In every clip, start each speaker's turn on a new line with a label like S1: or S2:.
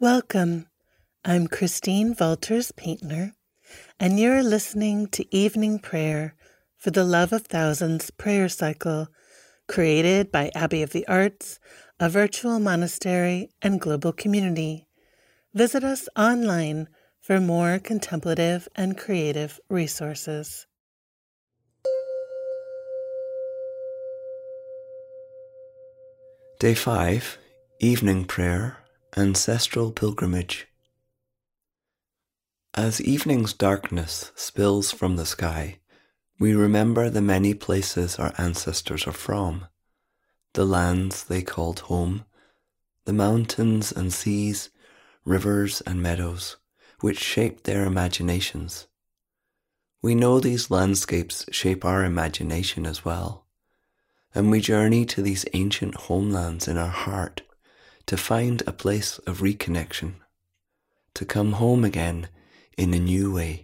S1: Welcome. I'm Christine Valters Paintner, and you're listening to Evening Prayer for the Love of Thousands prayer cycle created by Abbey of the Arts, a virtual monastery and global community. Visit us online for more contemplative and creative resources.
S2: Day 5 Evening Prayer Ancestral Pilgrimage. As evening's darkness spills from the sky, we remember the many places our ancestors are from, the lands they called home, the mountains and seas, rivers and meadows, which shaped their imaginations. We know these landscapes shape our imagination as well, and we journey to these ancient homelands in our heart to find a place of reconnection, to come home again in a new way.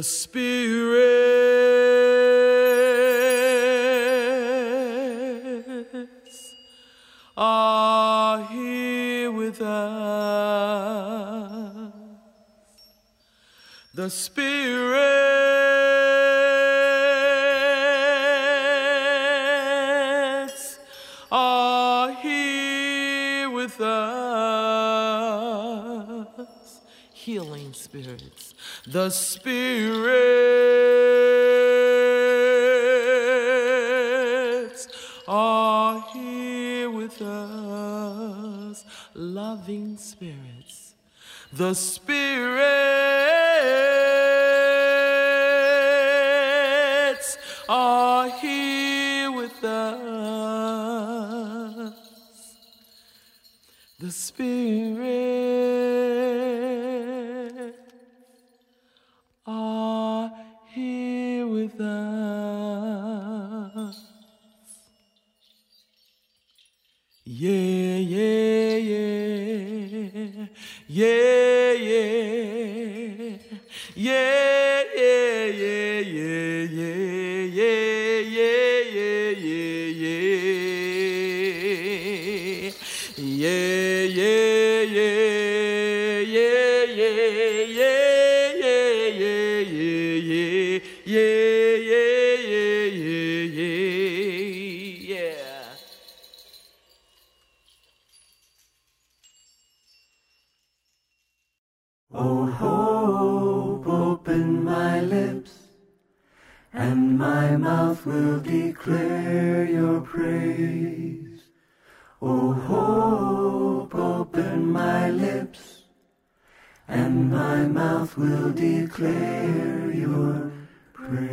S3: The spirits are here with us. The spirits are here with us. Healing spirits. The spirits Loving spirits. The spirits are here with us. The spirits are here with us. Yeah, yeah, yeah,
S4: my mouth will declare your praise.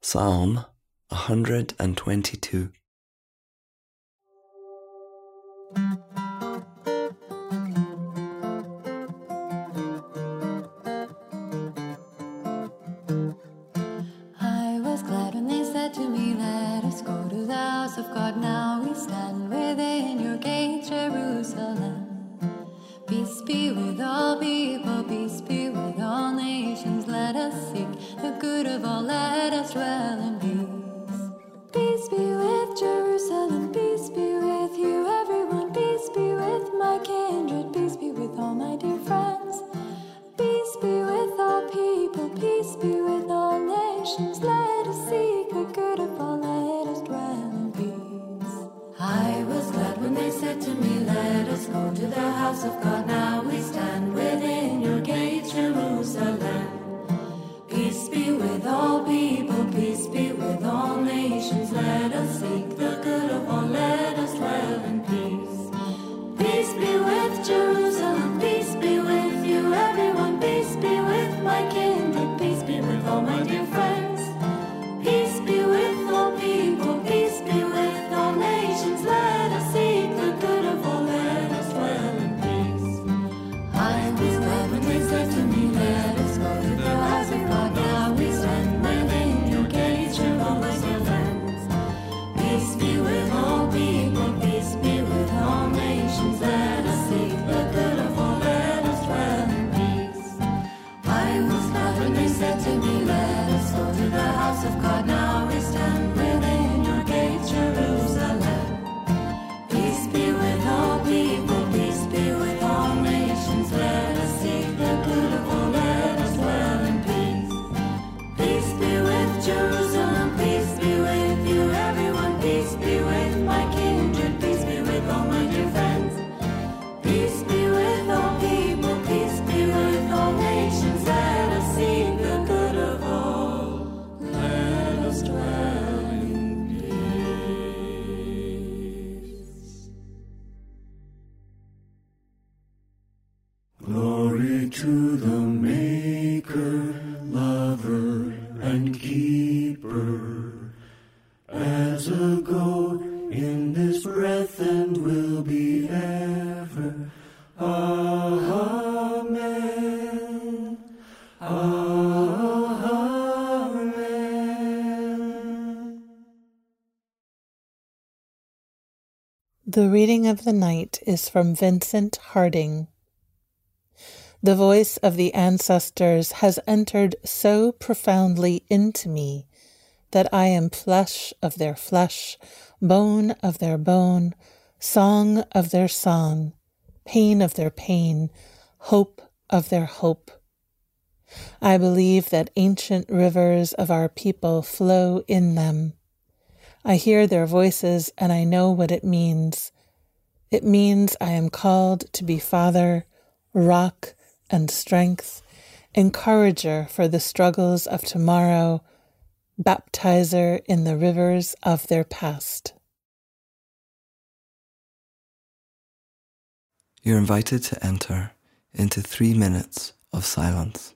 S2: Psalm 122
S5: of God, now we stand within your gates, Jerusalem. Be with all people, peace be with all nations. Let us seek the good of all, let us dwell in peace. Peace be with Jerusalem, peace be with you, everyone. Peace be with my kindred, peace be with all my dear friends. Peace be with all people, peace be with all nations. Let us seek the good of all, let us dwell in peace. I was glad when they said to me, Let us go to the house of God. Now The
S1: reading of the night is from Vincent Harding. The voice of the ancestors has entered so profoundly into me that I am flesh of their flesh, bone of their bone, song of their song, pain of their pain, hope of their hope. I believe that ancient rivers of our people flow in them. I hear their voices and I know what it means. It means I am called to be father, rock, and strength, encourager for the struggles of tomorrow, baptizer in the rivers of their past.
S2: You're invited to enter into three minutes of silence.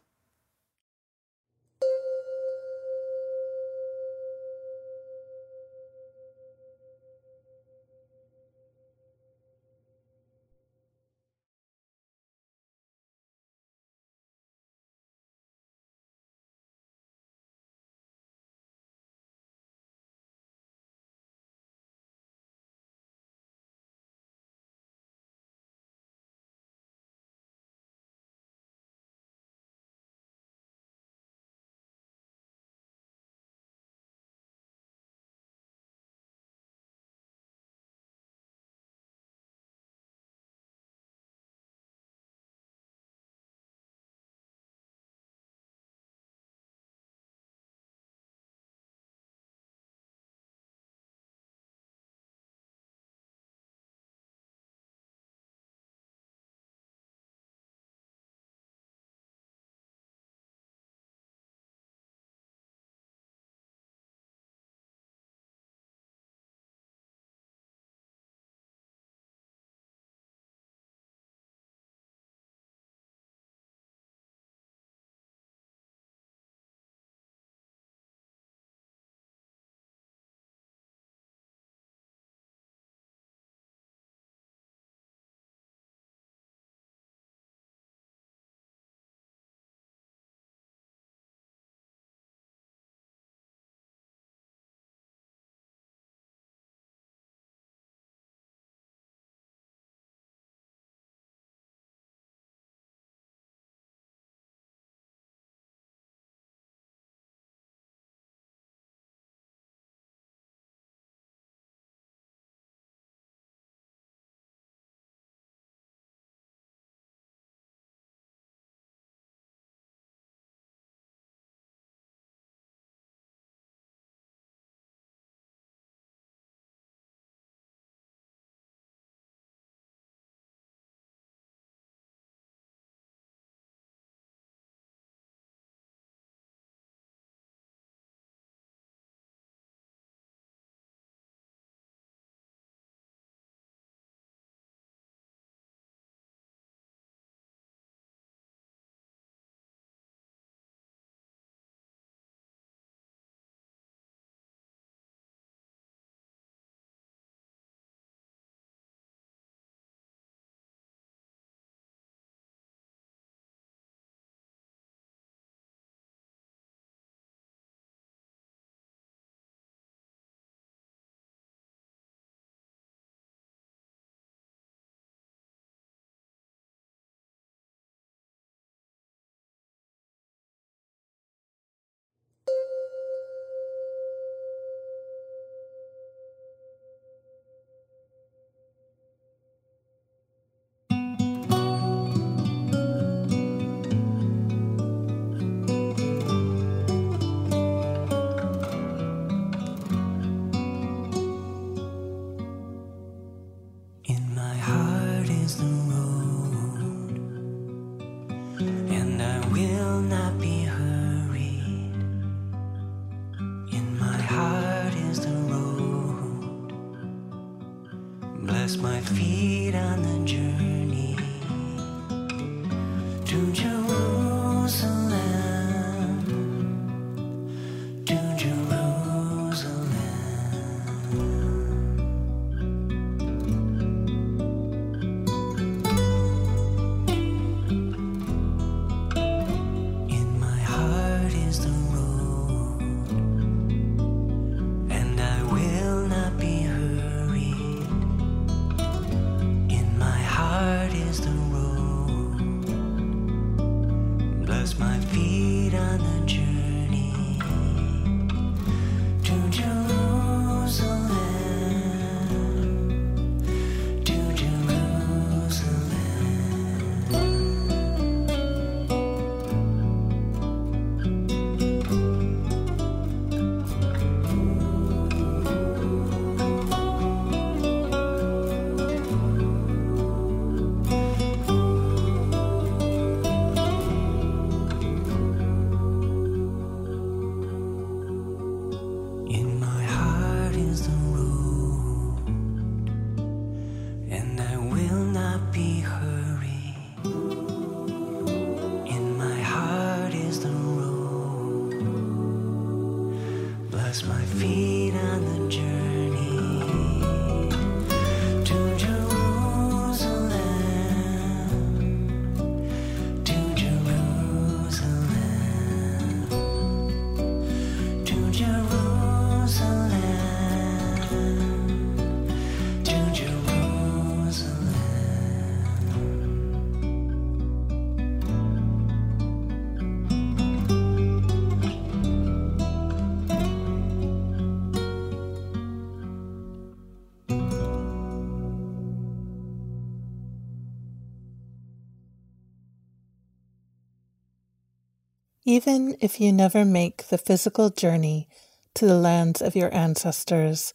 S1: Even if you never make the physical journey to the lands of your ancestors,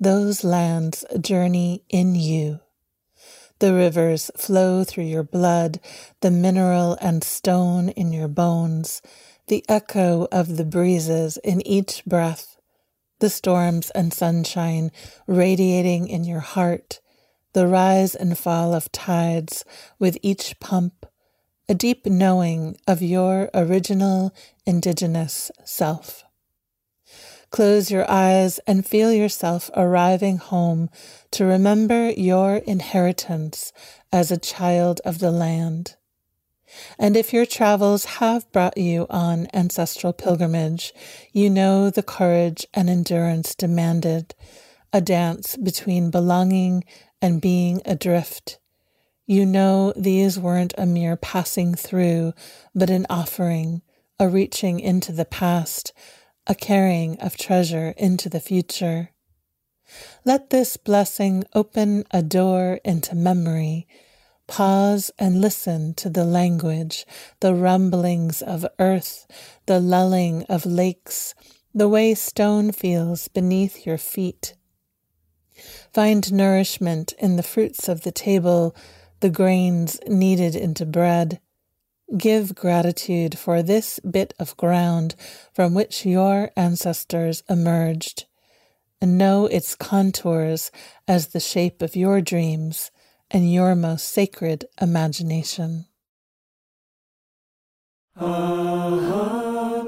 S1: those lands journey in you. The rivers flow through your blood, the mineral and stone in your bones, the echo of the breezes in each breath, the storms and sunshine radiating in your heart, the rise and fall of tides with each pump, a deep knowing of your original indigenous self. Close your eyes and feel yourself arriving home to remember your inheritance as a child of the land. And if your travels have brought you on ancestral pilgrimage, you know the courage and endurance demanded, a dance between belonging and being adrift. You know these weren't a mere passing through, but an offering, a reaching into the past, a carrying of treasure into the future. Let this blessing open a door into memory. Pause and listen to the language, the rumblings of earth, the lulling of lakes, the way stone feels beneath your feet. Find nourishment in the fruits of the table, the grains kneaded into bread. Give gratitude for this bit of ground from which your ancestors emerged. And know its contours as the shape of your dreams and your most sacred imagination.
S4: Amen.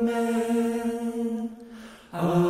S4: Amen.